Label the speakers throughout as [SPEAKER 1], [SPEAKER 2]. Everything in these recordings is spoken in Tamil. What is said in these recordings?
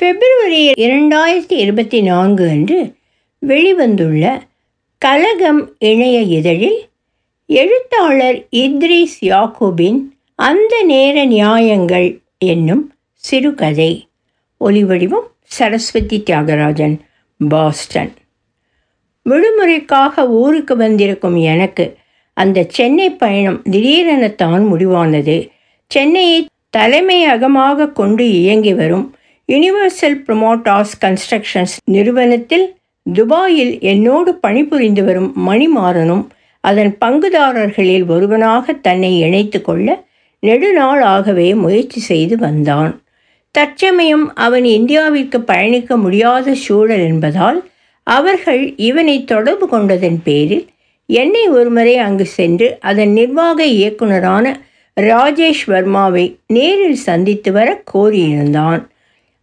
[SPEAKER 1] பிப்ரவரி இரண்டாயிரத்தி இருபத்தி நான்கு அன்று வெளிவந்துள்ள கலகம் இணைய இதழில் எழுத்தாளர் இத்ரிஸ் யாக்கூபின் அந்த நேர நியாயங்கள் என்னும் சிறுகதை. ஒலிவடிவம் சரஸ்வதி தியாகராஜன் பாஸ்டன். விடுமுறைக்காக ஊருக்கு வந்திருக்கும் எனக்கு அந்த சென்னை பயணம் திடீரெனத்தான் முடிவானது. சென்னையை தலைமையகமாக கொண்டு இயங்கி வரும் யுனிவர்சல் ப்ரொமோட்டார்ஸ் கன்ஸ்ட்ரக்ஷன்ஸ் நிறுவனத்தில் துபாயில் என்னோடு பணிபுரிந்து வரும் மணிமாறனும் அதன் பங்குதாரர்களில் ஒருவனாக தன்னை இணைத்து கொள்ள நெடுநாளாகவே முயற்சி செய்து வந்தான். தற்சமயம் அவன் இந்தியாவிற்கு பயணிக்க முடியாத சூழல் என்பதால் அவர்கள் இவனை தொடர்பு கொண்டதன் பேரில் என்னை ஒருமுறை அங்கு சென்று அதன் நிர்வாக இயக்குனரான ராஜேஷ் வர்மாவை நேரில் சந்தித்து வர கோரியிருந்தான்.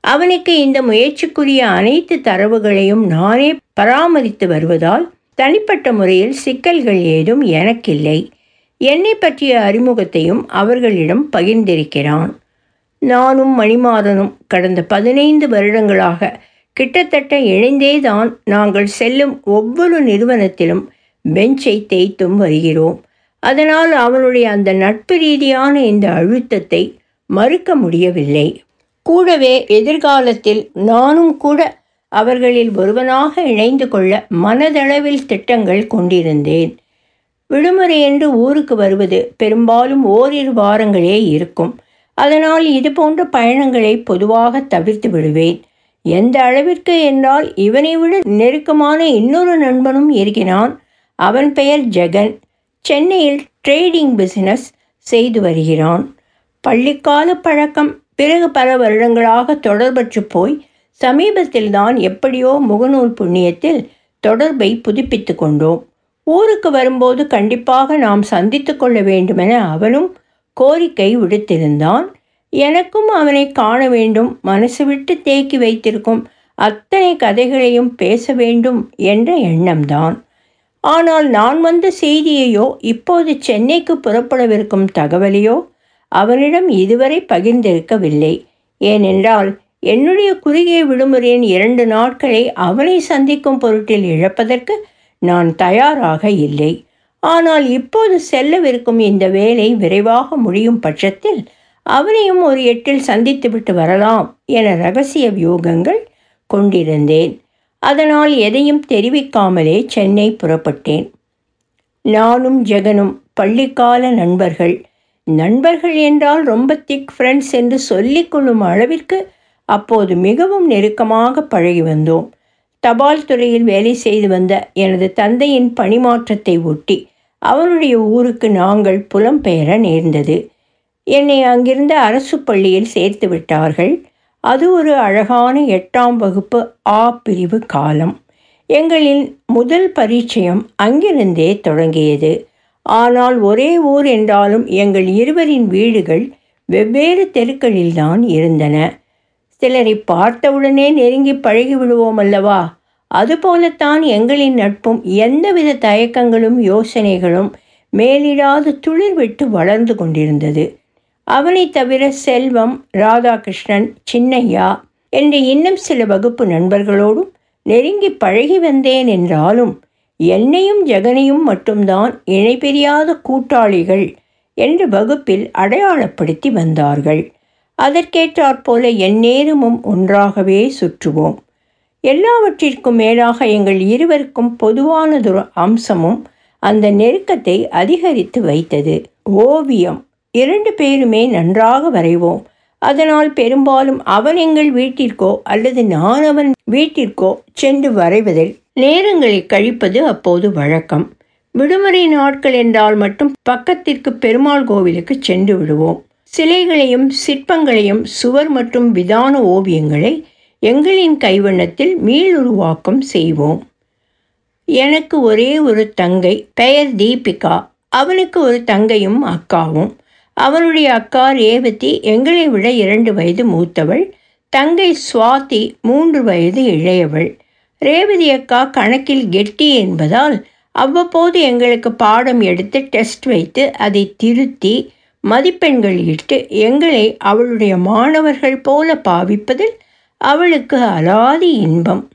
[SPEAKER 1] அவனுக்கு இந்த முயற்சிக்குரிய அனைத்து தரவுகளையும் நானே பராமரித்து வருவதால் தனிப்பட்ட முறையில் சிக்கல்கள் ஏதும் எனக்கில்லை. என்னை பற்றிய அறிமுகத்தையும் அவர்களிடம் பகிர்ந்திருக்கிறான். நானும் மணிமாறனும் கடந்த பதினைந்து வருடங்களாக கிட்டத்தட்ட இணைந்தேதான் நாங்கள் செல்லும் ஒவ்வொரு நிறுவனத்திலும் பெஞ்சை தேய்த்தும் வருகிறோம். அதனால் அவனுடைய அந்த நட்பு ரீதியான இந்த அழுத்தத்தை மறுக்க முடியவில்லை. கூடவே எதிர்காலத்தில் நானும் கூட அவர்களில் ஒருவனாக இணைந்து கொள்ள மனதளவில் திட்டங்கள் கொண்டிருந்தேன். விடுமுறை என்று ஊருக்கு வருவது பெரும்பாலும் ஓரிரு வாரங்களே இருக்கும். அதனால் இது போன்ற பயணங்களை பொதுவாக தவிர்த்து விடுவேன். எந்த அளவிற்கு என்றால் இவனை விட நெருக்கமான இன்னொரு நண்பனும் இருக்கிறான். அவன் பெயர் ஜெகன். சென்னையில் ட்ரேடிங் பிசினஸ் செய்து வருகிறான். பள்ளிக்கால பழக்கம் பிறகு பல வருடங்களாக தொடர்பற்று போய் சமீபத்தில் தான் எப்படியோ முகநூல் புண்ணியத்தில் தொடர்பை புதுப்பித்து கொண்டோம். ஊருக்கு வரும்போது கண்டிப்பாக நாம் சந்தித்து கொள்ள வேண்டுமென அவனும் கோரிக்கை விடுத்திருந்தான். எனக்கும் அவனை காண வேண்டும் மனசு விட்டு தேக்கி வைத்திருக்கும் அத்தனை கதைகளையும் பேச வேண்டும் என்ற எண்ணம்தான். ஆனால் நான் வந்த செய்தியையோ இப்போது சென்னைக்கு புறப்படவிருக்கும் தகவலையோ அவனிடம் இதுவரை பகிர்ந்திருக்கவில்லை. ஏனென்றால் என்னுடைய குறுகிய விடுமுறையின் இரண்டு நாட்களை அவனை சந்திக்கும் பொருட்டில் இழப்பதற்கு நான் தயாராக இல்லை. ஆனால் இப்போது செல்லவிருக்கும் இந்த வேலை விரைவாக முடியும் பட்சத்தில் அவனையும் ஒரு எட்டில் சந்தித்துவிட்டு வரலாம் என ரகசிய வியூகங்கள் கொண்டிருந்தேன். அதனால் எதையும் தெரிவிக்காமலே சென்னை புறப்பட்டேன். நானும் ஜெகனும் பள்ளிக்கால நண்பர்கள். நண்பர்கள் என்றால் ரொம்ப திக் ஃப்ரெண்ட்ஸ் என்று சொல்லிக்கொள்ளும் அளவிற்கு அப்போது மிகவும் நெருக்கமாக பழகி வந்தோம். தபால் துறையில் வேலை செய்து வந்த எனது தந்தையின் பணிமாற்றத்தை ஒட்டி அவருடைய ஊருக்கு நாங்கள் புலம்பெயர நேர்ந்தது. என்னை அங்கிருந்த அரசு பள்ளியில் சேர்த்து விட்டார்கள். அது ஒரு அழகான எட்டாம் வகுப்பு ஆ பிரிவு காலம். எங்களின் முதல் பரிச்சயம் அங்கிருந்தே தொடங்கியது. ஆனால் ஒரே ஊர் என்றாலும் எங்கள் இருவரின் வீடுகள் வெவ்வேறு தெருக்களில்தான் இருந்தன. சிலரை பார்த்தவுடனே நெருங்கி பழகி விடுவோம் அல்லவா அதுபோலத்தான் எங்களின் நட்பும் எந்தவித தயக்கங்களும் யோசனைகளும் மேலிடாது துளிர் விட்டு வளர்ந்து கொண்டிருந்தது. அவனை தவிர செல்வம் ராதாகிருஷ்ணன் சின்னையா என்ற இன்னும் சில வகுப்பு நண்பர்களோடும் நெருங்கி பழகி வந்தேன் என்றாலும் என்னையும் ஜெகனையும் மட்டும்தான் இணைபிரியாத கூட்டாளிகள் என்று வகுப்பில் அடையாளப்படுத்தி வந்தார்கள். அதற்கேற்றாற்போல எந்நேரமும் ஒன்றாகவே சுற்றுவோம். எல்லாவற்றிற்கும் மேலாக எங்கள் இருவருக்கும் பொதுவானதொரு அம்சமும் அந்த நெருக்கத்தை அதிகரித்து வைத்தது. ஓவியம். இரண்டு பேருமே நன்றாக வரைவோம். அதனால் பெரும்பாலும் அவன் எங்கள் வீட்டிற்கோ அல்லது நான் அவன் வீட்டிற்கோ சென்று வரைவதில் நேரங்களை கழிப்பது அப்போது வழக்கம். விடுமுறை நாட்கள் என்றால் மட்டும் பக்கத்திற்கு பெருமாள் கோவிலுக்கு சென்று விடுவோம். சிலைகளையும் சிற்பங்களையும் சுவர் மற்றும் விதான ஓவியங்களை எங்களின் கைவண்ணத்தில் மீளுருவாக்கம் செய்வோம். எனக்கு ஒரே ஒரு தங்கை பெயர் தீபிகா. அவனுக்கு ஒரு தங்கையும் அக்காவும். அவனுடைய அக்கா ரேவதி எங்களை விட இரண்டு வயது மூத்தவள். தங்கை சுவாதி மூன்று வயது இளையவள். ரேவதி அக்கா கணக்கில் கெட்டி என்பதால் அவ்வப்போது எங்களுக்கு பாடம் எடுத்து டெஸ்ட் வைத்து அதை திருத்தி மதிப்பெண்கள் இட்டு எங்களை அவளுடைய மாணவர்கள் போல பாவிப்பதில் அவளுக்கு அலாதி இன்பம்.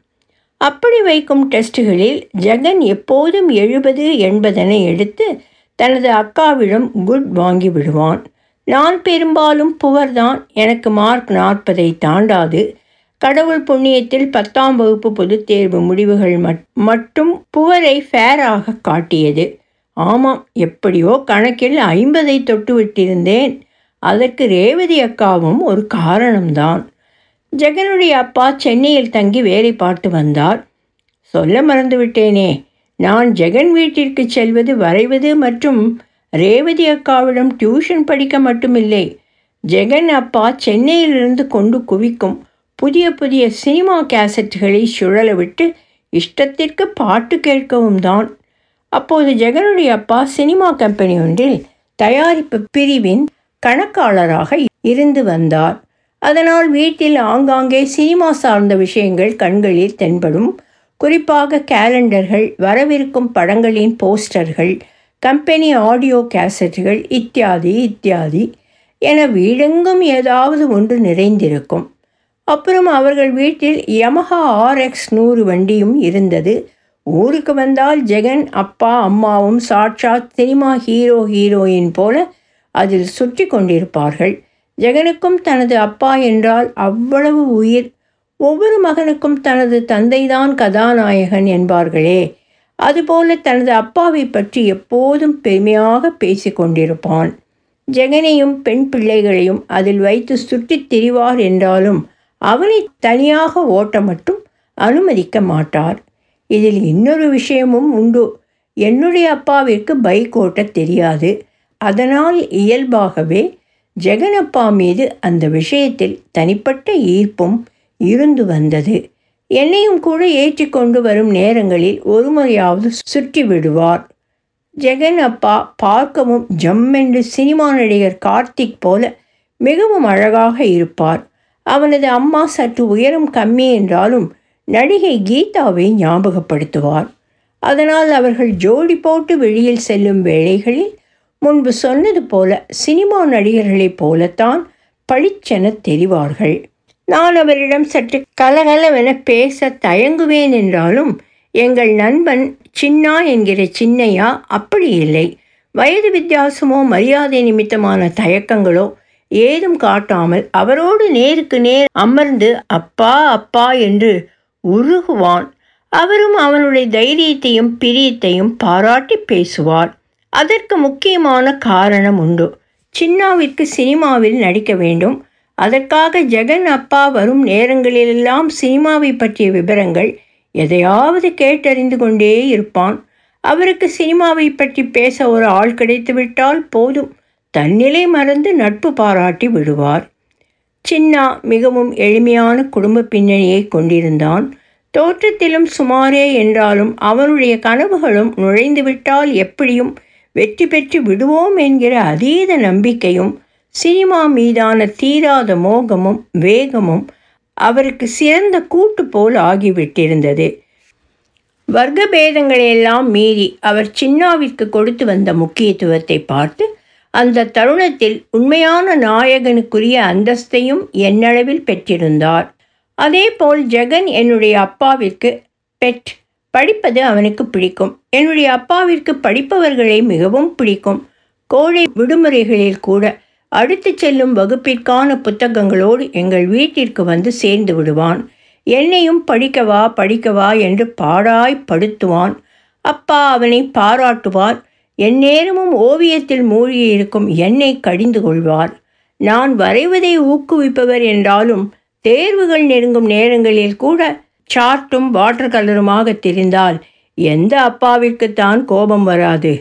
[SPEAKER 1] அப்படி வைக்கும் டெஸ்ட்டுகளில் ஜெகன் எப்போதும் எழுபது என்பதனை எடுத்து தனது அக்காவிடம் குட் வாங்கி விடுவான். நான் பெரும்பாலும் புவர்தான் எனக்கு மார்க் நாற்பதை தாண்டாது. கடவுள் புண்ணியத்தில் பத்தாம் வகுப்பு பொதுத் தேர்வு முடிவுகள் மட்டும் புவரை ஃபேராக காட்டியது. ஆமாம் எப்படியோ கணக்கில் ஐம்பதை தொட்டு விட்டிருந்தேன் அதற்கு ரேவதி அக்காவும் ஒரு காரணம்தான். ஜெகனுடைய அப்பா சென்னையில் தங்கி வேலை பார்த்து வந்தார். சொல்ல மறந்துவிட்டேனே நான் ஜெகன் வீட்டிற்கு செல்வது வரைவது மற்றும் ரேவதி அக்காவிடம் டியூஷன் படிக்க மட்டுமில்லை. ஜெகன் அப்பா சென்னையிலிருந்து கொண்டு குவிக்கும். புதிய புதிய சினிமா கேசட்டுகளை சுழல விட்டு இஷ்டத்திற்கு பாட்டு கேட்கவும் தான். அப்போது ஜெகனுடைய அப்பா சினிமா கம்பெனி ஒன்றில் தயாரிப்பு பிரிவின் கணக்காளராக இருந்து வந்தார். அதனால் வீட்டில் ஆங்காங்கே சினிமா சார்ந்த விஷயங்கள் கண்களில் தென்படும். குறிப்பாக கேலண்டர்கள் வரவிருக்கும் படங்களின் போஸ்டர்கள் கம்பெனி ஆடியோ கேசட்டுகள் இத்தியாதி இத்தியாதி என வீடெங்கும் ஏதாவது ஒன்று நிறைந்திருக்கும். அப்புறம் அவர்கள் வீட்டில் யமஹா ஆர்எக்ஸ் நூறு வண்டியும் இருந்தது. ஊருக்கு வந்தால் ஜெகன் அப்பா அம்மாவும் சாட்சாத் சினிமா ஹீரோ ஹீரோயின் போல அதில் சுற்றி கொண்டிருப்பார்கள். ஜெகனுக்கும் தனது அப்பா என்றால் அவ்வளவு உயிர். ஒவ்வொரு மகனுக்கும் தனது தந்தைதான் கதாநாயகன் என்பார்களே. அதுபோல தனது அப்பாவை பற்றி எப்போதும் பெருமையாக பேசி கொண்டிருப்பான். ஜெகனையும் பெண் பிள்ளைகளையும் அதில் வைத்து சுற்றித் திரிவார் என்றாலும் அவனை தனியாக ஓட்ட மட்டும் அனுமதிக்க மாட்டார். இதில் இன்னொரு விஷயமும் உண்டு. என்னுடைய அப்பாவிற்கு பைக் ஓட்ட தெரியாது. அதனால் இயல்பாகவே ஜெகனப்பா மீது அந்த விஷயத்தில் தனிப்பட்ட ஈர்ப்பும் இருந்து வந்தது. என்னையும் கூட ஏற்றிக்கொண்டு வரும் நேரங்களில் ஒரு முறையாவது சுற்றி விடுவார். ஜெகன் அப்பா பார்க்கவும் ஜம்மென்று சினிமா நடிகர் கார்த்திக் போல மிகவும் அழகாக இருப்பார். அவனது அம்மா சற்று உயரம் கம்மி என்றாலும் நடிகை கீதாவை ஞாபகப்படுத்துவார். அதனால் அவர்கள் ஜோடி போட்டு வெளியில் செல்லும் வேளைகளில் முன்பு சொன்னது போல சினிமா நடிகர்களைப் போலத்தான் பளிச்சென தெரிவார்கள். நான் அவரிடம் சற்று கலகலவென பேச தயங்குவேன் என்றாலும் எங்கள் நண்பன் சின்னா என்கிற சின்னையா அப்படி இல்லை. வயது வித்தியாசமோ மரியாதை நிமித்தமான தயக்கங்களோ ஏதும் காட்டாமல் அவரோடு நேருக்கு நேர் அமர்ந்து அப்பா அப்பா என்று உருகுவான். அவரும் அவனுடைய தைரியத்தையும் பிரியத்தையும் பாராட்டி பேசுவார். அதற்கு முக்கியமான காரணம் உண்டு. சின்னாவிற்கு சினிமாவில் நடிக்க வேண்டும். அதற்காக ஜெகன் அப்பா வரும் நேரங்களிலெல்லாம் சினிமாவை பற்றிய விவரங்கள் எதையாவது கேட்டறிந்து கொண்டே இருப்பான். அவருக்கு சினிமாவை பற்றி பேச ஒரு ஆள் கிடைத்துவிட்டால் போதும். தன்னிலை மறந்து நட்பு பாராட்டி விடுவார். சின்னா மிகவும் எளிமையான குடும்ப பின்னணியை கொண்டிருந்தான். தோற்றத்திலும் சுமாரே என்றாலும் அவனுடைய கனவுகளும் நுழைந்துவிட்டால் எப்படியும் வெற்றி பெற்று விடுவோம் என்கிற அதீத நம்பிக்கையும் சினிமா மீதான தீராத மோகமும் வேகமும் அவருக்கு சிறந்த கூட்டு போல் ஆகிவிட்டிருந்தது. வர்க்க பேதங்களையெல்லாம் மீறி அவர் சின்னாவிற்கு கொடுத்து வந்த முக்கியத்துவத்தை பார்த்து அந்த தருணத்தில் உண்மையான நாயகனுக்குரிய அந்தஸ்தையும் என்னளவில் பெற்றிருந்தார். அதேபோல் ஜெகன் என்னுடைய அப்பாவிற்கு பெட் படிப்பது அவனுக்கு பிடிக்கும். என்னுடைய அப்பாவிற்கு படிப்பவர்களை மிகவும் பிடிக்கும். கோழை விடுமுறைகளில் கூட அடுத்து செல்லும் வகுப்பிற்கான புத்தகங்களோடு எங்கள் வீட்டிற்கு வந்து சேர்ந்து விடுவான். என்னையும் படிக்கவா படிக்கவா என்று பாடாய் படுத்துவான் அப்பா அவனை பாராட்டுவார். எந்நேரமும் ஓவியத்தில் மூழ்கியிருக்கும் என்னை கடிந்து கொள்வார். நான் வரைவதை ஊக்குவிப்பவர் என்றாலும் தேர்வுகள் நெருங்கும் நேரங்களில் கூட சார்ட்டும் வாட்டர் கலருமாக தெரிந்தால் எந்த அப்பாவிற்குத்தான் கோபம் வராது.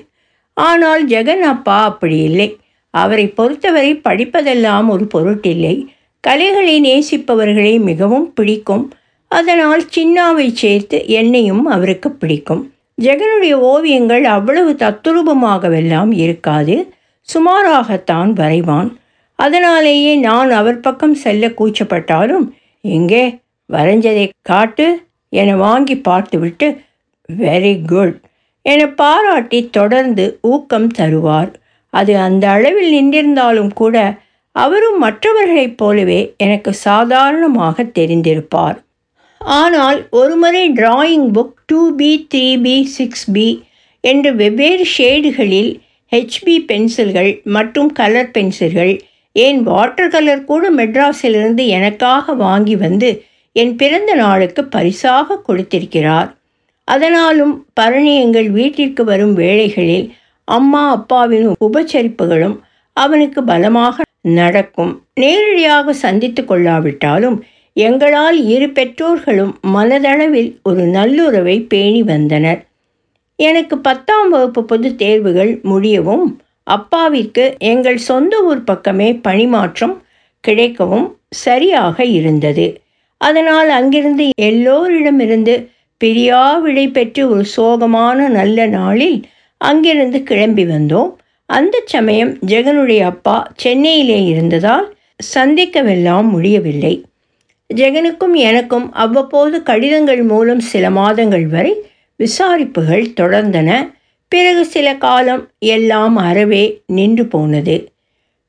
[SPEAKER 1] ஆனால் ஜெகன் அப்பா அப்படி இல்லை. அவரை பொறுத்தவரை படிப்பதெல்லாம் ஒரு பொருட்டில்லை. கலைகளை நேசிப்பவர்களை மிகவும் பிடிக்கும். அதனால் சின்னாவை சேர்த்து என்னையும் அவருக்கு பிடிக்கும். ஜெகனுடைய ஓவியங்கள் அவ்வளவு தத்துரூபமாகவெல்லாம் இருக்காது. சுமாராகத்தான் வரைவான். அதனாலேயே நான் அவர் பக்கம் செல்ல கூச்சப்பட்டாலும் எங்கே வரைஞ்சதை காட்டு என வாங்கி பார்த்துவிட்டு வெரி குட் என பாராட்டி தொடர்ந்து ஊக்கம் தருவார். அது அந்த அளவில் நின்றிருந்தாலும் கூட அவரும் மற்றவர்களைப் போலவே எனக்கு சாதாரணமாக தெரிந்திருப்பார். ஆனால் ஒருமுறை drawing book two B three B six B என்று வெவ்வேறு ஷேடுகளில் ஹெச்பி பென்சில்கள் மற்றும் கலர் பென்சில்கள் ஏன் வாட்டர் கலர் கூட மெட்ராஸிலிருந்து எனக்காக வாங்கி வந்து என் பிறந்த நாளுக்கு பரிசாக கொடுத்திருக்கிறார். அதனாலும் பரணி எங்கள் வீட்டிற்கு வரும் வேளைகளில் அம்மா அப்பாவின் உபச்சரிப்புகளும் அவனுக்கு பலமாக நடக்கும். நேரடியாக சந்தித்து கொள்ளாவிட்டாலும் எங்களால் இரு பெற்றோர்களும் மனதளவில் ஒரு நல்லுறவை பேணி வந்தனர். எனக்கு பத்தாம் வகுப்பு பொது தேர்வுகள் முடியவும் அப்பாவிற்கு எங்கள் சொந்த ஊர் பக்கமே பணிமாற்றம் கிடைக்கவும் சரியாக இருந்தது. அதனால் அங்கிருந்து எல்லோரிடமிருந்து பிரியா விடை பெற்று ஒரு சோகமான நல்ல நாளில் அங்கிருந்து கிளம்பி வந்தோம். அந்த சமயம் ஜெகனுடைய அப்பா சென்னையிலே இருந்ததால் சந்திக்கவெல்லாம் முடியவில்லை. ஜெகனுக்கும் எனக்கும் அவ்வப்போது கடிதங்கள் மூலம் சில மாதங்கள் வரை விசாரிப்புகள் தொடர்ந்தன. பிறகு சில காலம் எல்லாம் அறவே நின்று போனது.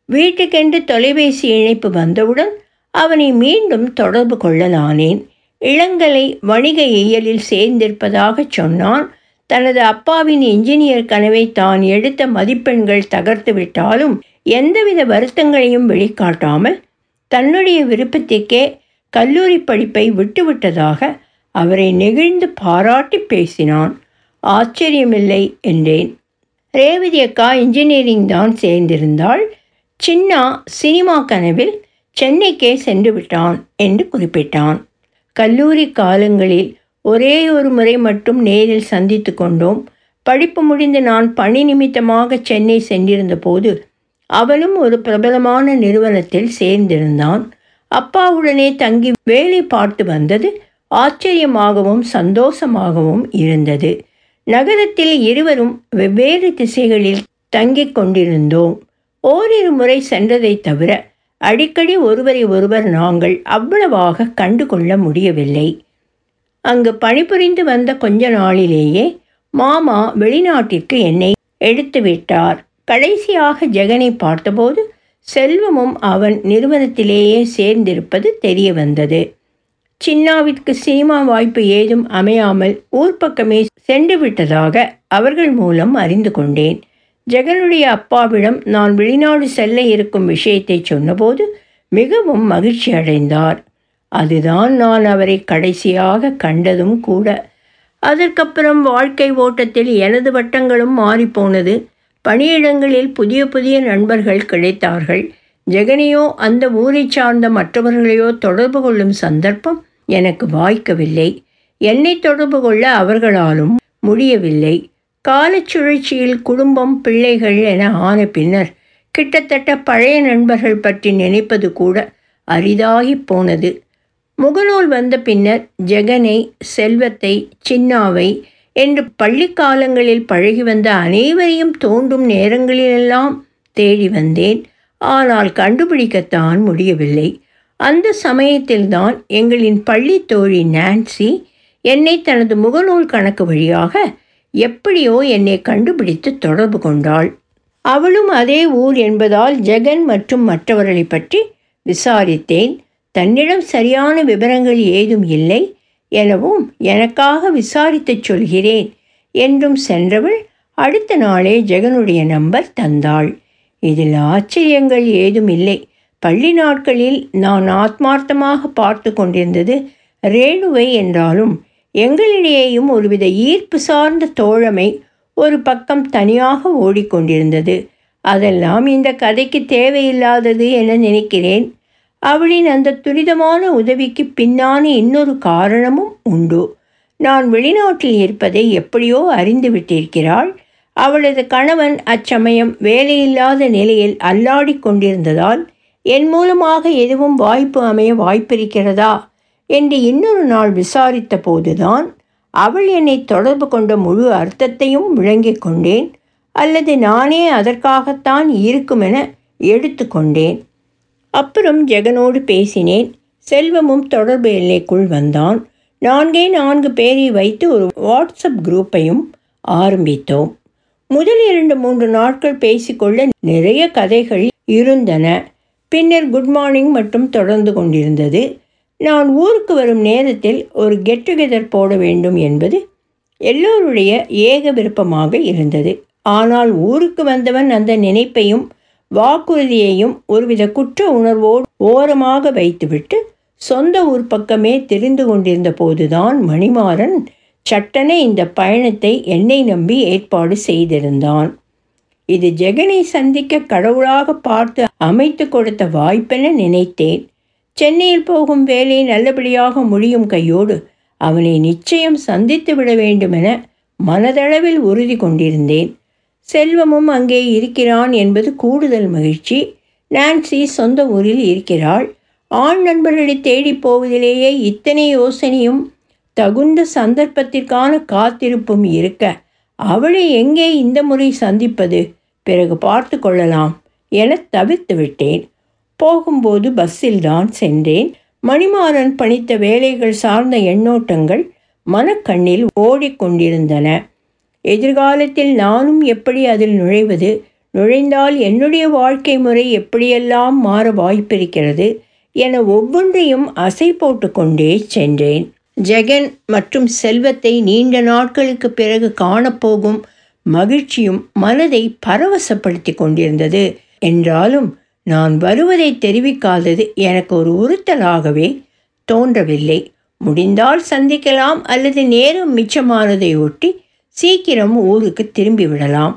[SPEAKER 1] வீட்டுக்கென்று தொலைபேசி இணைப்பு வந்தவுடன் அவனை மீண்டும் தொடர்பு கொள்ளலானேன் இளங்கலை வணிக இயலில் சேர்ந்திருப்பதாக சொன்னான். தனது அப்பாவின் இன்ஜினியர் கனவை தான் எடுத்த மதிப்பெண்கள் தகர்த்து விட்டாலும் எந்தவித வருத்தங்களையும் வெளிக்காட்டாமல் தன்னுடைய விருப்பத்திற்கே கல்லூரி படிப்பை விட்டுவிட்டதாக அவரை நெகிழ்ந்து பாராட்டி பேசினான். ஆச்சரியமில்லை என்றேன். ரேவதி அக்கா இன்ஜினியரிங் தான் சேர்ந்திருந்தாள். சின்னா சினிமா கனவில் சென்னைக்கே சென்று விட்டான் என்று குறிப்பிட்டான். கல்லூரி காலங்களில் ஒரே ஒரு முறை மட்டும் நேரில் சந்தித்து கொண்டோம். படிப்பு முடிந்து நான் பணி நிமித்தமாக சென்னை சென்றிருந்த போது அவனும் ஒரு பிரபலமான நிறுவனத்தில் சேர்ந்திருந்தான். அப்பாவுடனே தங்கி வேலை பார்த்து வந்தது ஆச்சரியமாகவும் சந்தோஷமாகவும் இருந்தது. நகரத்தில் இருவரும் வெவ்வேறு திசைகளில் தங்கிக் கொண்டிருந்தோம். ஓரிரு முறை சென்றதை தவிர அடிக்கடி ஒருவரை ஒருவர் நாங்கள் அவ்வளவாக கண்டு கொள்ள முடியவில்லை. அங்கு பணிபுரிந்து வந்த கொஞ்ச நாளிலேயே மாமா வெளிநாட்டிற்கு என்னை எடுத்துவிட்டார். கடைசியாக ஜெகனை பார்த்தபோது செல்வமும் அவன் நிறுவனத்திலேயே சேர்ந்திருப்பது தெரிய வந்தது சின்னாவிற்கு சினிமா வாய்ப்பு ஏதும் அமையாமல் ஊர் பக்கமே சென்று விட்டதாக அவர்கள் மூலம் அறிந்து கொண்டேன். ஜெகனுடைய அப்பாவிடம் நான் வெளிநாடு செல்ல இருக்கும் விஷயத்தை சொன்னபோது மிகவும் மகிழ்ச்சி அடைந்தார். அதுதான் நான் அவரை கடைசியாக கண்டதும் கூட. அதற்கப்புறம் வாழ்க்கை ஓட்டத்தில் எனது வட்டங்களும் மாறிப்போனது. பணியிடங்களில் புதிய புதிய நண்பர்கள் கிடைத்தார்கள். ஜெகனையோ அந்த ஊரை சார்ந்த மற்றவர்களையோ தொடர்பு கொள்ளும் சந்தர்ப்பம் எனக்கு வாய்க்கவில்லை. என்னை தொடர்பு கொள்ள அவர்களாலும் முடியவில்லை. காலச்சுழற்சியில் குடும்பம் பிள்ளைகள் என ஆன பின்னர் கிட்டத்தட்ட பழைய நண்பர்கள் பற்றி நினைப்பது கூட அரிதாகி போனது. முகநூல் வந்த பின்னர் ஜெகனை செல்வத்தை சின்னாவை என்று பள்ளி காலங்களில் பழகி வந்த அனைவரையும் தோண்டும் நேரங்களிலெல்லாம் தேடி வந்தேன். ஆனால் கண்டுபிடிக்கத்தான் முடியவில்லை. அந்த சமயத்தில்தான் எங்களின் பள்ளி தோழி நான்சி என்னை தனது முகநூல் கணக்கு வழியாக எப்படியோ என்னை கண்டுபிடித்து தொடர்பு கொண்டாள். அவளும் அதே ஊர் என்பதால் ஜெகன் மற்றும் மற்றவர்களை பற்றி விசாரித்தேன். தன்னிடம் சரியான விவரங்கள் ஏதும் இல்லை. எனவும் எனக்காக விசாரித்துச் சொல்கிறேன் என்றும் சென்றவள் அடுத்த நாளே ஜெகனுடைய நம்பர் தந்தாள். இதில் ஆச்சரியங்கள் ஏதும் இல்லை பள்ளி நாட்களில் நான் ஆத்மார்த்தமாக பார்த்து கொண்டிருந்தது ரேணுவை என்றாலும் எங்களிடையேயும் ஒருவித ஈர்ப்பு சார்ந்த தோழமை ஒரு பக்கம் தனியாக ஓடிக்கொண்டிருந்தது. அதெல்லாம் இந்த கதைக்கு தேவையில்லாதது என நினைக்கிறேன். அவளின் அந்த துரிதமான உதவிக்கு பின்னான இன்னொரு காரணமும் உண்டு. நான் வெளிநாட்டில் இருப்பதை எப்படியோ அறிந்து விட்டிருக்கிறாள். அவளது கணவன் அச்சமயம் வேலையில்லாத நிலையில் அல்லாடி கொண்டிருந்ததால் என் மூலமாக எதுவும் வாய்ப்பு அமைய வாய்ப்பிருக்கிறதா? என்று இன்னொரு நாள் விசாரித்த போதுதான் அவள் என்னை தொடர்பு கொண்ட முழு அர்த்தத்தையும் விளங்கிக் கொண்டேன். அல்லது நானே அதற்காகத்தான் இருக்குமென எடுத்துக்கொண்டேன் அப்புறம் ஜெகனோடு பேசினேன். செல்வமும் தொடர்பு எல்லைக்குள் வந்தான். நான்கே நான்கு பேரை வைத்து ஒரு வாட்ஸ்அப் குரூப்பையும் ஆரம்பித்தோம். முதல் இரண்டு மூன்று நாட்கள் பேசிக்கொள்ள நிறைய கதைகள் இருந்தன. பின்னர் குட் மார்னிங் மட்டும் தொடர்ந்து கொண்டிருந்தது. நான் ஊருக்கு வரும் நேரத்தில் ஒரு கெட் டுகெதர் போட வேண்டும் என்பது எல்லோருடைய ஏக விருப்பமாக இருந்தது. ஆனால் ஊருக்கு வந்தவன் அந்த நினைப்பையும் வாக்குறுதியையும் ஒருவித குற்ற உணர்வோடு ஓரமாக வைத்துவிட்டு சொந்த ஊர் பக்கமே தெரிந்து கொண்டிருந்த போதுதான் மணிமாறன் சட்டென இந்த பயணத்தை என்னை நம்பி ஏற்பாடு செய்திருந்தான். இது ஜெகனை சந்திக்க கடவுளாக பார்த்து அமைத்து கொடுத்த வாய்ப்பென நினைத்தேன். சென்னையில் போகும் வேலை நல்லபடியாக முடியும் கையோடு அவனை நிச்சயம் சந்தித்து விட வேண்டுமென மனதளவில் உறுதி கொண்டிருந்தேன். செல்வமும் அங்கே இருக்கிறான் என்பது கூடுதல் மகிழ்ச்சி. நான்சி சொந்த ஊரில் இருக்கிறாள். ஆண் நண்பர்களை தேடி போவதிலேயே இத்தனை யோசனையும் தகுந்த சந்தர்ப்பத்திற்கான காத்திருப்பும் இருக்க அவளை எங்கே இந்த முறை சந்திப்பது? பிறகு பார்த்து கொள்ளலாம் என தவிர்த்து விட்டேன். போகும்போது பஸ்ஸில் தான் சென்றேன். மணிமாறன் பணித்த வேலைகள் சார்ந்த எண்ணோட்டங்கள் மனக்கண்ணில் ஓடிக்கொண்டிருந்தன எதிர்காலத்தில் நானும் எப்படி அதில் நுழைவது? நுழைந்தால் என்னுடைய வாழ்க்கை முறை எப்படியெல்லாம் மாற வாய்ப்பிருக்கிறது? என ஒவ்வொன்றையும் அசை போட்டுக்கொண்டே சென்றேன். ஜெகன் மற்றும் செல்வத்தை நீண்ட நாட்களுக்கு பிறகு காணப்போகும் மகிழ்ச்சியும் மனதை பரவசப்படுத்தி கொண்டிருந்தது. என்றாலும் நான் வருவதை தெரிவிக்காதது எனக்கு ஒரு உறுத்தலாகவே தோன்றவில்லை. முடிந்தால் சந்திக்கலாம் அல்லது நேரம் மிச்சமானதை ஒட்டி சீக்கிரம் ஊருக்கு திரும்பி விடலாம்.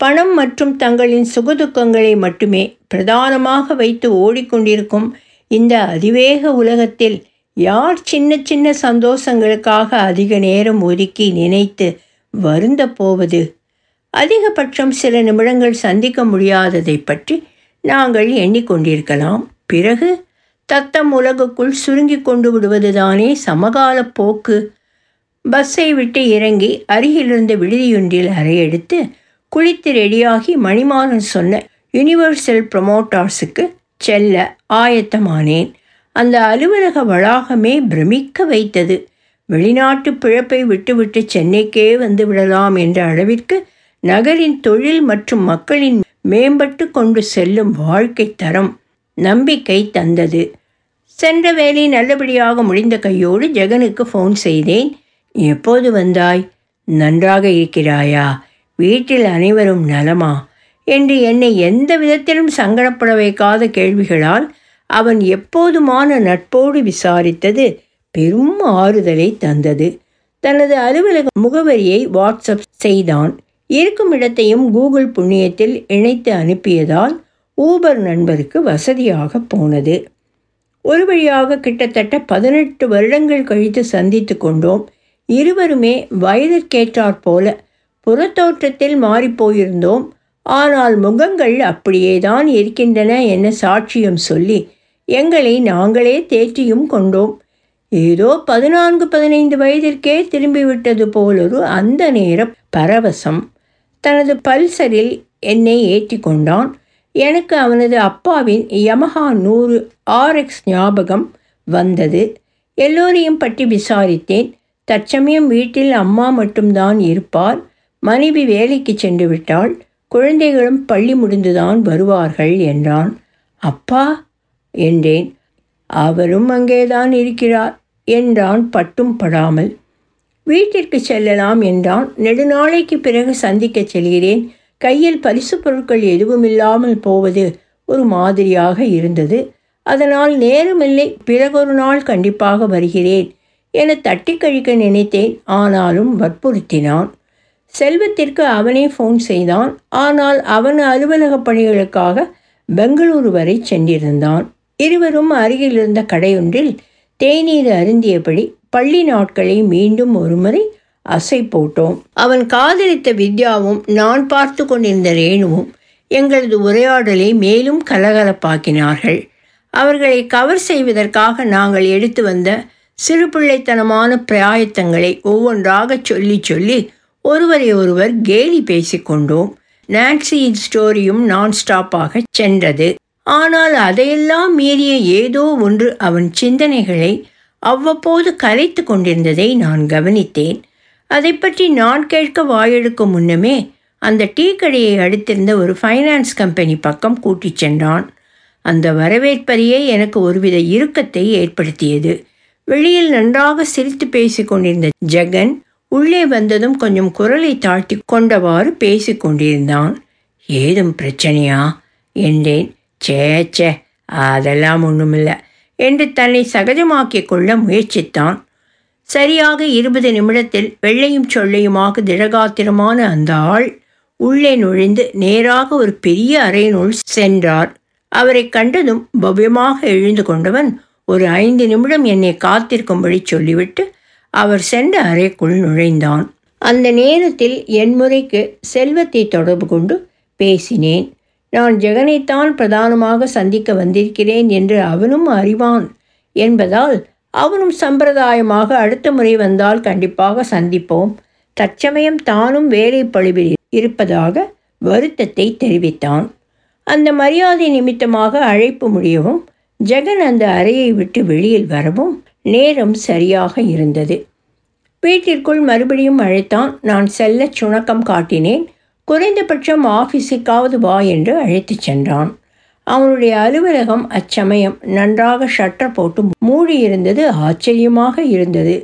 [SPEAKER 1] பணம் மற்றும் தங்களின் சுகதுக்கங்களை மட்டுமே பிரதானமாக வைத்து ஓடிக்கொண்டிருக்கும் இந்த அதிவேக உலகத்தில் யார் சின்ன சின்ன சந்தோஷங்களுக்காக அதிக நேரம் ஒதுக்கி நினைத்து வருந்த போவது? அதிகபட்சம் சில நிமிடங்கள் சந்திக்க முடியாததை பற்றி நாங்கள் எண்ணிக்கொண்டிருக்கலாம். பிறகு தத்தம் உலகுக்குள் சுருங்கி கொண்டு விடுவதுதானே சமகால போக்கு. பஸ்ஸை விட்டு இறங்கி அருகிலிருந்த விடுதியொன்றில் அறையெடுத்து குளித்து ரெடியாகி மணிமாறன் சொன்ன யுனிவர்சல் ப்ரொமோட்டார்ஸுக்கு செல்ல ஆயத்தமானேன். அந்த அலுவலக வளாகமே பிரமிக்க வைத்தது. வெளிநாட்டு பிழப்பை விட்டுவிட்டு சென்னைக்கே வந்து விடலாம் என்ற அளவிற்கு நகரின் தொழில் மற்றும் மக்களின் மேம்பட்டு கொண்டு செல்லும் வாழ்க்கை தரம் நம்பிக்கை தந்தது. சென்ற வேலை நல்லபடியாக முடிந்த கையோடு ஜெகனுக்கு ஃபோன் செய்தேன். எப்போது வந்தாய்? நன்றாக இருக்கிறாயா? வீட்டில் அனைவரும் நலமா? என்று என்னை எந்த விதத்திலும் சங்கடப்பட வைக்காத கேள்விகளால் அவன் எப்போதுமான நட்போடு விசாரித்தது பெரும் ஆறுதலை தந்தது. தனது அலுவலக முகவரியை வாட்ஸ்அப் செய்தான். இருக்கும் இடத்தையும் கூகுள் புண்ணியத்தில் இணைத்து அனுப்பியதால் ஊபர் நண்பருக்கு வசதியாக போனது. ஒரு வழியாக கிட்டத்தட்ட பதினெட்டு வருடங்கள் கழித்து சந்தித்து கொண்டோம். இருவருமே வயதிற்கேற்றாற் போல புறத்தோற்றத்தில் மாறிப்போயிருந்தோம். ஆனால் முகங்கள் அப்படியேதான் இருக்கின்றன என சாட்சியம் சொல்லி எங்களை நாங்களே தேற்றியும் கொண்டோம். ஏதோ பதினான்கு பதினைந்து வயதிற்கே திரும்பிவிட்டது போலொரு அந்த நேர பரவசம். தனது பல்சரில் என்னை ஏற்றி கொண்டான். எனக்கு அவனது அப்பாவின் யமஹா நூறு ஆர்எக்ஸ் ஞாபகம் வந்தது. எல்லோரையும் பற்றி விசாரித்தேன். தற்சமயம் வீட்டில் அம்மா மட்டும்தான் இருப்பார். மனைவி வேலைக்கு சென்று விட்டால் குழந்தைகளும் பள்ளி முடிந்துதான் வருவார்கள் என்றான். அப்பா என்றேன். அவரும் அங்கேதான் இருக்கிறார் என்றான் பட்டும் படாமல். வீட்டிற்கு செல்லலாம் என்றான். நெடுநாளைக்கு பிறகு சந்திக்கச் செல்கிறேன். கையில் பரிசு பொருட்கள் எதுவும் இல்லாமல் போவது ஒரு மாதிரியாக இருந்தது. அதனால் நேரமில்லை. பிறகொரு நாள் கண்டிப்பாக வருகிறேன். என தட்டி கழிக்க நினைத்தேன். ஆனாலும் வற்புறுத்தினான். செல்வத்திற்கு அவனே ஃபோன் செய்தான். ஆனால் அவன் அலுவலக பணிகளுக்காக பெங்களூரு வரை சென்றிருந்தான். இருவரும் அருகிலிருந்த கடையொன்றில் தேநீர் அருந்தியபடி பள்ளி நாட்களை மீண்டும் ஒருமுறை அசை போட்டோம். அவன் காதலித்த வித்யாவும் நான் பார்த்து கொண்டிருந்த ரேணுவும் எங்களது உரையாடலை மேலும் கலகலப்பாக்கினார்கள். அவர்களை கவர் செய்வதற்காக நாங்கள் எடுத்து வந்த சிறு பிள்ளைத்தனமான பிராயத்தங்களை ஒவ்வொன்றாகச் சொல்லி சொல்லி ஒருவரை ஒருவர் கேலி பேசிக்கொண்டோம் நான்சியின் ஸ்டோரியும் நான் ஸ்டாப்பாக சென்றது. ஆனால் அதையெல்லாம் மீறிய ஏதோ ஒன்று அவன் சிந்தனைகளை அவ்வப்போது கலைத்து கொண்டிருந்ததை நான் கவனித்தேன். அதை பற்றி நான் கேட்க வாயெடுக்கும் முன்னமே அந்த டீ கடையை அடுத்திருந்த ஒரு ஃபைனான்ஸ் கம்பெனி பக்கம் கூட்டிச் சென்றான். அந்த வரவேற்பறையே எனக்கு ஒருவித இறுக்கத்தை ஏற்படுத்தியது. வெளியில் நன்றாக சிரித்து பேசிக் கொண்டிருந்த ஜெகன் உள்ளே வந்ததும் கொஞ்சம் குரலை தாழ்த்தி கொண்டவாறு பேசி கொண்டிருந்தான் ஏதும் பிரச்சனையா? என்றேன். சேச்சே சே அதெல்லாம் ஒன்றுமில்லை என்று தன்னை சகஜமாக்கிக் கொள்ள முயற்சித்தான். சரியாக இருபது நிமிடத்தில் வெள்ளையும் சொல்லையுமாக திடகாத்திரமான அந்த ஆள் உள்ளே நுழைந்து நேராக ஒரு பெரிய அறையினுள் சென்றார். அவரை கண்டதும் பவ்யமாக எழுந்து கொண்டவன் ஒரு ஐந்து நிமிடம் என்னை காத்திருக்கும்படி சொல்லிவிட்டு அவர் சென்ற அறைக்குள் நுழைந்தான். அந்த நேரத்தில் என் முறைக்கு செல்வத்தை தொடர்பு கொண்டு பேசினேன். நான் ஜெகனைத்தான் பிரதானமாக சந்திக்க வந்திருக்கிறேன் என்று அவனும் அறிவான் என்பதால் அவனும் சம்பிரதாயமாக அடுத்த முறை வந்தால் கண்டிப்பாக சந்திப்போம். தற்சமயம் தானும் வேலை பழுவில் இருப்பதாக வருத்தத்தை தெரிவித்தான். அந்த மரியாதை நிமித்தமாக அழைப்பு முடியவும் ஜெகன் அந்த அறையை விட்டு வெளியில் வரவும் நேரம் சரியாக இருந்தது. வீட்டிற்குள் மறுபடியும் அழைத்தான். நான் செல்ல சுணக்கம் காட்டினேன். குறைந்தபட்சம் ஆஃபீஸுக்காவது வா என்று அழைத்துச் சென்றான். அவனுடைய அலுவலகம் அச்சமயம் நன்றாக ஷட்டர் போட்டு மூடியிருந்தது. ஆச்சரியமாக இருந்தது.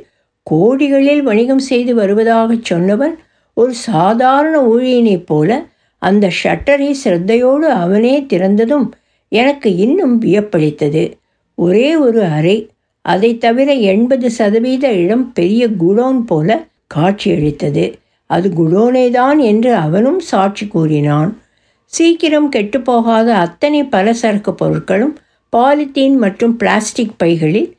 [SPEAKER 1] கோடிகளில் வணிகம் செய்து வருவதாகச் சொன்னவன் ஒரு சாதாரண ஊழியனைப் போல அந்த ஷட்டரை சிரத்தையோடு அவனே திறந்ததும் எனக்கு இன்னும் வியப்பளித்தது. ஒரே ஒரு அறை அதை தவிர எண்பது சதவீத இடம் பெரிய குடோன் போல காட்சியளித்தது. அது குடோனே தான் என்று அவனும் சாட்சி கூறினான். சீக்கிரம் கெட்டுப்போகாத அத்தனை பலசரக்கு பொருட்களும் பாலித்தீன் மற்றும் பிளாஸ்டிக் பைகளில்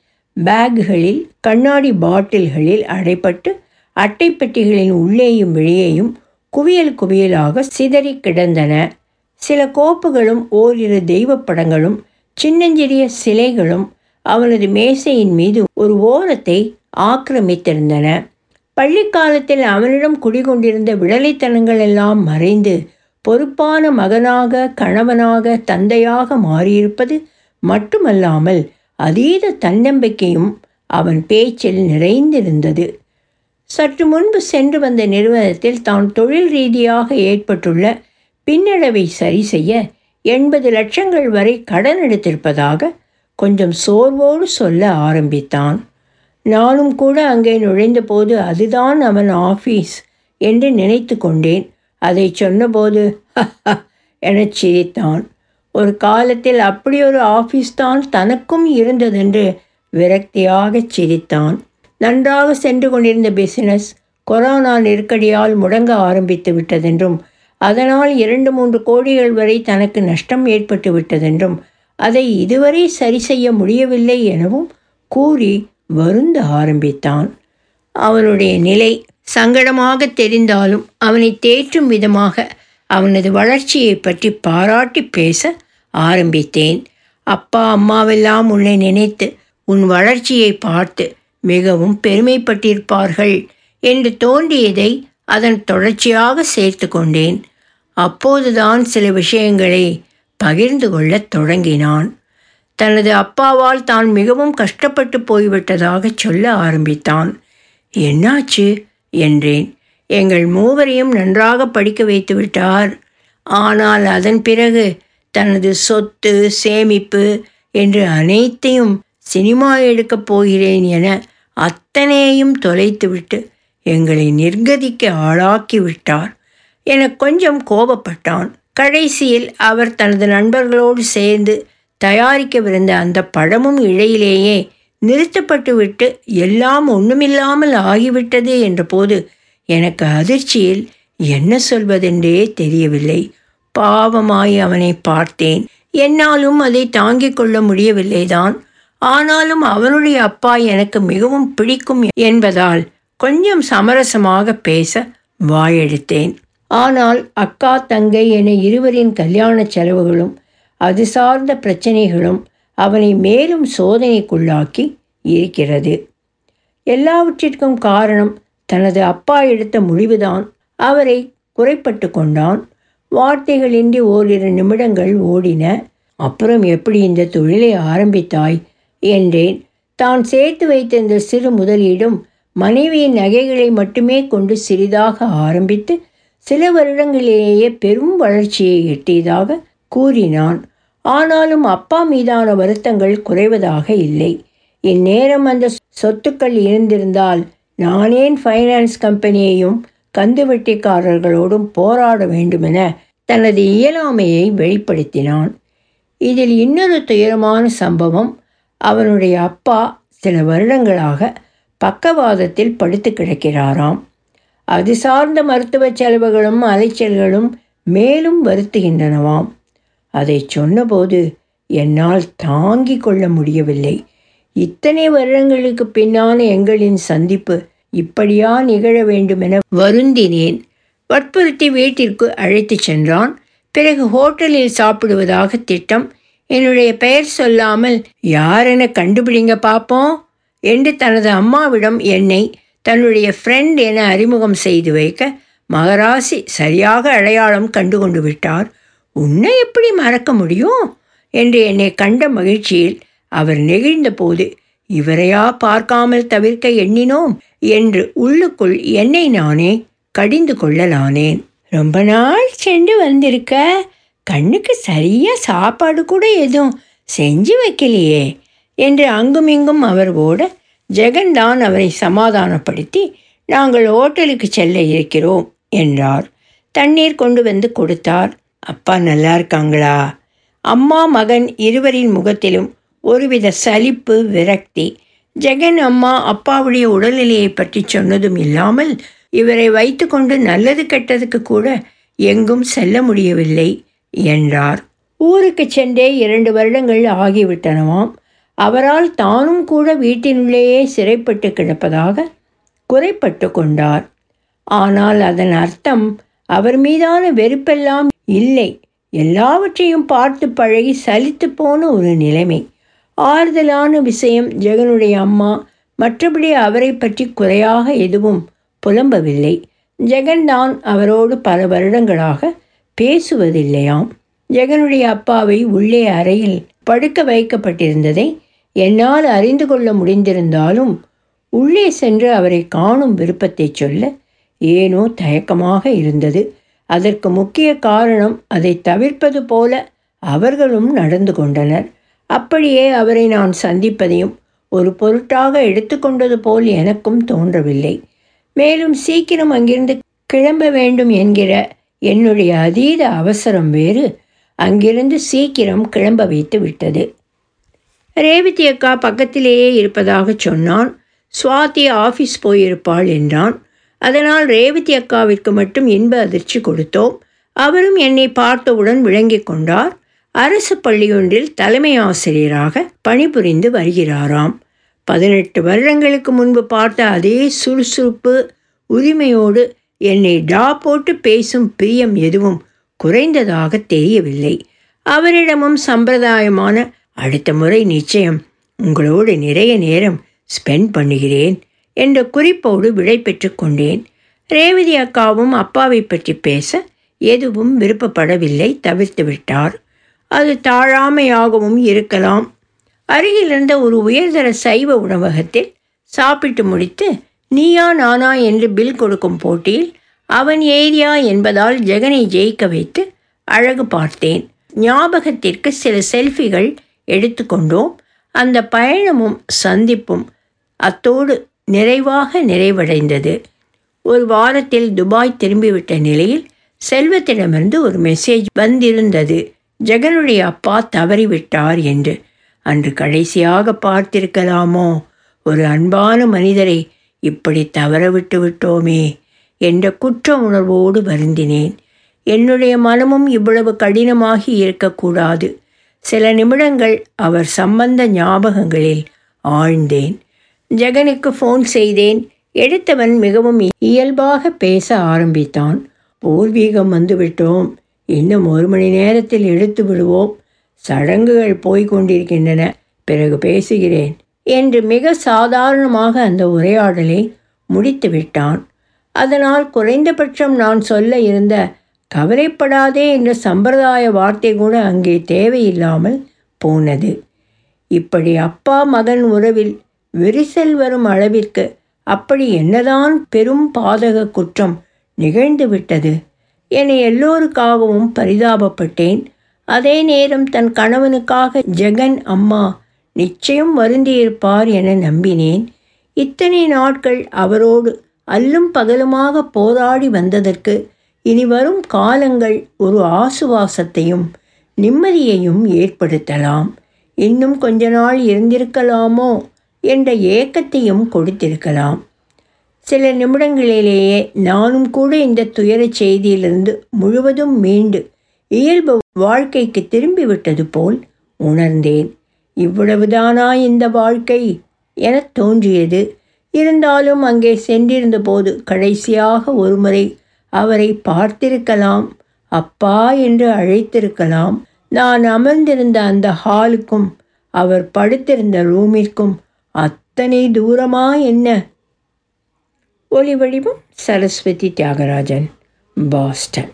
[SPEAKER 1] பேக்குகளில் கண்ணாடி பாட்டில்களில் அடைப்பட்டு அட்டைப்பெட்டிகளின் உள்ளேயும் வெளியேயும் குவியல் குவியலாக சிதறி கிடந்தன. சில கோப்புகளும் ஓரிரு தெய்வப்படங்களும் சின்னஞ்சிறிய சிலைகளும் அவனது மேசையின் மீது ஒரு ஓரத்தை ஆக்கிரமித்திருந்தன. பள்ளிக்காலத்தில் அவனிடம் குடிகொண்டிருந்த விடலைத்தனங்கள் எல்லாம் மறைந்து பொறுப்பான மகனாக கணவனாக தந்தையாக மாறியிருப்பது மட்டுமல்லாமல் அதீத தன்னம்பிக்கையும் அவன் பேச்சில் நிறைந்திருந்தது. சற்று முன்பு சென்று வந்த நிறுவனத்தில் தான் தொழில் ரீதியாக ஏற்பட்டுள்ள பின்னடைவை சரி செய்ய எண்பது லட்சங்கள் வரை கடன் எடுத்திருப்பதாக கொஞ்சம் சோர்வோடு சொல்ல ஆரம்பித்தான். நானும் கூட அங்கே நுழைந்தபோது அதுதான் அவன் ஆஃபீஸ் என்று நினைத்து கொண்டேன். அதை சொன்னபோது எனச் சிரித்தான். ஒரு காலத்தில் அப்படி ஒரு ஆஃபீஸ் தான் தனக்கும் இருந்ததென்று விரக்தியாகச் சிரித்தான். நன்றாக சென்று கொண்டிருந்த பிசினஸ் கொரோனா நெருக்கடியால் முடங்க ஆரம்பித்து விட்டதென்றும் அதனால் இரண்டு மூன்று கோடிகள் வரை தனக்கு நஷ்டம் ஏற்பட்டு விட்டதென்றும் அதை இதுவரை சரி செய்ய முடியவில்லை எனவும் கூறி வருந்த ஆரம்பித்தான். அவனுடைய நிலை சங்கடமாக தெரிந்தாலும் அவனை தேற்றும் விதமாக அவனது வளர்ச்சியை பற்றி பாராட்டி பேச ஆரம்பித்தேன். அப்பா அம்மாவெல்லாம் உன்னை நினைத்து உன் வளர்ச்சியை பார்த்து மிகவும் பெருமைப்பட்டிருப்பார்கள் என்று தோன்றியதை அதன் தொடர்ச்சியாக சேர்த்து கொண்டேன். அப்போதுதான் சில விஷயங்களை பகிர்ந்து கொள்ளத் தொடங்கினான். தனது அப்பாவால் தான் மிகவும் கஷ்டப்பட்டு போய்விட்டதாக சொல்ல ஆரம்பித்தான். என்னாச்சு? என்றேன். எங்கள் மூவரையும் நன்றாக படிக்க வைத்து விட்டார். ஆனால் அதன் பிறகு தனது சொத்து சேமிப்பு என்று அனைத்தையும் சினிமா எடுக்கப் போகிறேன் என அத்தனையும் தொலைத்துவிட்டு எங்களை நிர்கதிக்க ஆளாக்கி விட்டார் என கொஞ்சம் கோபப்பட்டான். கடைசியில் அவர் தனது நண்பர்களோடு சேர்ந்து தயாரிக்கவிருந்த அந்த படமும் இடையிலேயே நிறுத்தப்பட்டுவிட்டு எல்லாம் ஒன்றுமில்லாமல் ஆகிவிட்டது என்றபோது எனக்கு அதிர்ச்சியில் என்ன சொல்வதென்றே தெரியவில்லை. பாவமாய் அவனை பார்த்தேன். என்னாலும் அதை தாங்கிக் கொள்ள முடியவில்லைதான். ஆனாலும் அவனுடைய அப்பா எனக்கு மிகவும் பிடிக்கும் என்பதால் கொஞ்சம் சமரசமாக பேச வாயெடுத்தேன் ஆனால் அக்கா தங்கை என இருவரின் கல்யாண செலவுகளும் அது சார்ந்த பிரச்சனைகளும் அவனை மேலும் சோதனைக்குள்ளாக்கி இருக்கிறது. எல்லாவற்றிற்கும் காரணம் தனது அப்பா எடுத்த முடிவுதான். அவரை குறைப்பட்டு கொண்டான். வார்த்தைகளின்றி ஓரிரு நிமிடங்கள் ஓடின. அப்புறம் எப்படி இந்த தொழிலை ஆரம்பித்தாய்? என்றேன். தான் சேர்த்து வைத்திருந்த சிறு முதலீடும் மனைவியின் நகைகளை மட்டுமே கொண்டு சிறிதாக ஆரம்பித்து சில வருடங்களிலேயே பெரும் வளர்ச்சியை எட்டியதாக கூறினான். ஆனாலும் அப்பா மீதான வருத்தங்கள் குறைவதாக இல்லை. இந்நேரம் அந்த சொத்துக்கள் இருந்திருந்தால் நானேன் ஃபைனான்ஸ் கம்பெனியையும் கந்துவெட்டிக்காரர்களோடும் போராட வேண்டுமென தனது இயலாமையை வெளிப்படுத்தினான். இதில் இன்னொரு துயரமான சம்பவம் அவனுடைய அப்பா சில வருடங்களாக பக்கவாதத்தில் படுத்து கிடக்கிறாராம். அது சார்ந்த மருத்துவ செலவுகளும் அலைச்சல்களும் மேலும் வருத்துகின்றனவாம். அதை சொன்னபோது என்னால் தாங்கிக் கொள்ள முடியவில்லை. இத்தனை வருடங்களுக்கு பின்னான எங்களின் சந்திப்பு இப்படியா நிகழ வேண்டுமென வருந்தினேன். வற்புறுத்தி வீட்டிற்கு அழைத்துச் சென்றான். பிறகு ஹோட்டலில் சாப்பிடுவதாக திட்டம். என்னுடைய பெயர் சொல்லாமல் யாரென கண்டுபிடிங்க பார்ப்போம் என்று தனது அம்மாவிடம் என்னை தன்னுடைய ஃப்ரெண்ட் என அறிமுகம் செய்து வைக்க மகராசி சரியாக அடையாளம் கண்டு கொண்டு விட்டார். உன்னை எப்படி மறக்க முடியும்? என்று என்னை கண்ட மகிழ்ச்சியில் அவர் நெகிழ்ந்த போது இவரையா பார்க்காமல் தவிர்க்க எண்ணினோம்? என்று உள்ளுக்குள் என்னை நானே கடிந்து கொள்ளலானேன் ரொம்ப நாள் சென்று வந்திருக்க. கண்ணுக்கு சரியாக சாப்பாடு கூட எதுவும் செஞ்சு வைக்கலையே. என்று அங்குமிங்கும் அவர் ஓட ஜெகன் தான் அவரை சமாதானப்படுத்தி நாங்கள் ஹோட்டலுக்கு செல்ல இருக்கிறோம் என்றார். தண்ணீர் கொண்டு வந்து கொடுத்தார். அப்பா நல்லா இருக்காங்களா? அம்மா மகன் இருவரின் முகத்திலும் ஒருவித சலிப்பு விரக்தி. ஜெகன் அம்மா அப்பாவுடைய உடல்நிலையை பற்றி சொன்னதும் இல்லாமல் இவரை வைத்துக்கொண்டு நல்லது கெட்டதுக்கு கூட எங்கும் செல்ல முடியவில்லை என்றார். ஊருக்கு சென்றே இரண்டு வருடங்கள் ஆகிவிட்டனவாம். அவரால் தானும் கூட வீட்டினுள்ளேயே சிறைப்பட்டு கிடப்பதாக குறைப்பட்டு கொண்டார். ஆனால் அதன் அர்த்தம் அவர் மீதான வெறுப்பெல்லாம் இல்லை. எல்லாவற்றையும் பார்த்து பழகி சலித்து போன ஒரு நிலைமை. ஆறுதலான விஷயம் ஜெகனுடைய அம்மா மற்றபடி அவரை பற்றி குறையாக எதுவும் புலம்பவில்லை. ஜெகன் தான் அவரோடு பல வருடங்களாக பேசுவதில்லையாம். ஜெகனுடைய அப்பாவை உள்ளே அறையில் படுக்க வைக்கப்பட்டிருந்ததை என்னால் அறிந்து கொள்ள முடிந்திருந்தாலும் உள்ளே சென்று அவரை காணும் விருப்பத்தை சொல்ல ஏனோ தயக்கமாக இருந்தது. அதற்கு முக்கிய காரணம் அதை தவிர்ப்பது போல அவர்களும் நடந்து கொண்டனர். அப்படியே அவரை நான் சந்திப்பதையும் ஒரு பொருட்டாக எடுத்துக்கொண்டது போல் எனக்கும் தோன்றவில்லை. மேலும் சீக்கிரம் அங்கிருந்து கிளம்ப வேண்டும் என்கிற என்னுடைய அதீத அவசரம் வேறு. அங்கிருந்து சீக்கிரம் கிளம்ப வைத்து விட்டது. ரேவதி அக்கா பக்கத்திலேயே இருப்பதாக சொன்னான். சுவாதி ஆஃபீஸ் போயிருப்பாள் என்றான். அதனால் ரேவதி அக்காவிற்கு மட்டும் இன்ப அதிர்ச்சி கொடுத்தோம். அவரும் என்னை பார்த்தவுடன் விளங்கி கொண்டார். அரசு பள்ளியொன்றில் தலைமை ஆசிரியராக பணிபுரிந்து வருகிறாராம். பதினெட்டு வருடங்களுக்கு முன்பு பார்த்த அதே சுறுசுறுப்பு உரிமையோடு என்னை டா போட்டு பேசும் பிரியம் எதுவும் குறைந்ததாக தெரியவில்லை. அவரிடமும் சம்பிரதாயமான அடுத்த முறை நிச்சயம் உங்களோடு நிறைய நேரம் ஸ்பெண்ட் பண்ணுகிறேன் என்ற குறிப்போடு விடை பெற்று கொண்டேன். ரேவதி அக்காவும் அப்பாவை பற்றி பேச எதுவும் விருப்பப்படவில்லை தவிர்த்து விட்டார். அது தாழாமையாகவும் இருக்கலாம். அருகில் இருந்த ஒரு உயர்தர சைவ உணவகத்தில் சாப்பிட்டு முடித்து நீயா நானா என்று பில் கொடுக்கும் போட்டியில் அவன் ஏரியா என்பதால் ஜெகனை ஜெயிக்க வைத்து அழகு பார்த்தேன். ஞாபகத்திற்கு சில செல்ஃபிகள் எடுத்துக்கொண்டோம். அந்த பயணமும் சந்திப்பும் அத்தோடு நிறைவாக நிறைவடைந்தது. ஒரு வாரத்தில் துபாய் திரும்பிவிட்ட நிலையில் செல்வத்திடமிருந்து ஒரு மெசேஜ் வந்திருந்தது. ஜெகனுடைய அப்பா தவறிவிட்டார் என்று. அன்று கடைசியாக பார்த்திருக்கலாமோ? ஒரு அன்பான மனிதரை இப்படி தவறவிட்டு விட்டோமே என்ற குற்ற உணர்வோடு வருந்தினேன். என்னுடைய மனமும் இவ்வளவு கடினமாகி இருக்கக்கூடாது. சில நிமிடங்கள் அவர் சம்பந்த ஞாபகங்களில் ஆழ்ந்தேன். ஜெகனுக்கு ஃபோன் செய்தேன். எடுத்தவன் மிகவும் இயல்பாக பேச ஆரம்பித்தான். பூர்வீகம் வந்துவிட்டோம். இன்னும் ஒரு மணி நேரத்தில் எடுத்து விடுவோம். சடங்குகள் போய்கொண்டிருக்கின்றன பிறகு பேசுகிறேன் என்று மிக சாதாரணமாக அந்த உரையாடலை முடித்து விட்டான் அதனால் குறைந்தபட்சம் நான் சொல்ல இருந்த கவலைப்படாதே என்ற சம்பிரதாய வார்த்தை கூட அங்கே தேவையில்லாமல் போனது. இப்படி அப்பா மகன் உறவில் விரிசல் வரும் அளவிற்கு அப்படி என்னதான் பெரும் பாதக குற்றம் நிகழ்ந்து விட்டது. என எல்லோருக்காகவும் பரிதாபப்பட்டேன். அதே நேரம் தன் கணவனுக்காக ஜெகன் அம்மா நிச்சயம் வருந்தியிருப்பார் என நம்பினேன். இத்தனை நாட்கள் அவரோடு அல்லும் பகலுமாக போராடி வந்ததற்கு இனி வரும் காலங்கள் ஒரு ஆசுவாசத்தையும் நிம்மதியையும் ஏற்படுத்தலாம். இன்னும் கொஞ்ச நாள் இருந்திருக்கலாமோ என்ற ஏக்கத்தையும் கொடுத்திருக்கலாம். சில நிமிடங்களிலேயே நானும் கூட இந்த துயரச் செய்தியிலிருந்து முழுவதும் மீண்டு இயல்பு வாழ்க்கைக்கு திரும்பிவிட்டது போல் உணர்ந்தேன். இவ்வளவுதானா இந்த வாழ்க்கை என தோன்றியது. இருந்தாலும் அங்கே சென்றிருந்தபோது கடைசியாக ஒருமுறை அவரை பார்த்திருக்கலாம். அப்பா என்று அழைத்திருக்கலாம். நான் அமர்ந்திருந்த அந்த ஹாலுக்கும் அவர் படுத்திருந்த ரூமிற்கும் அத்தனை தூரமா என்ன? ஒளி வடிவம் சரஸ்வதி தியாகராஜன் பாஸ்டன்.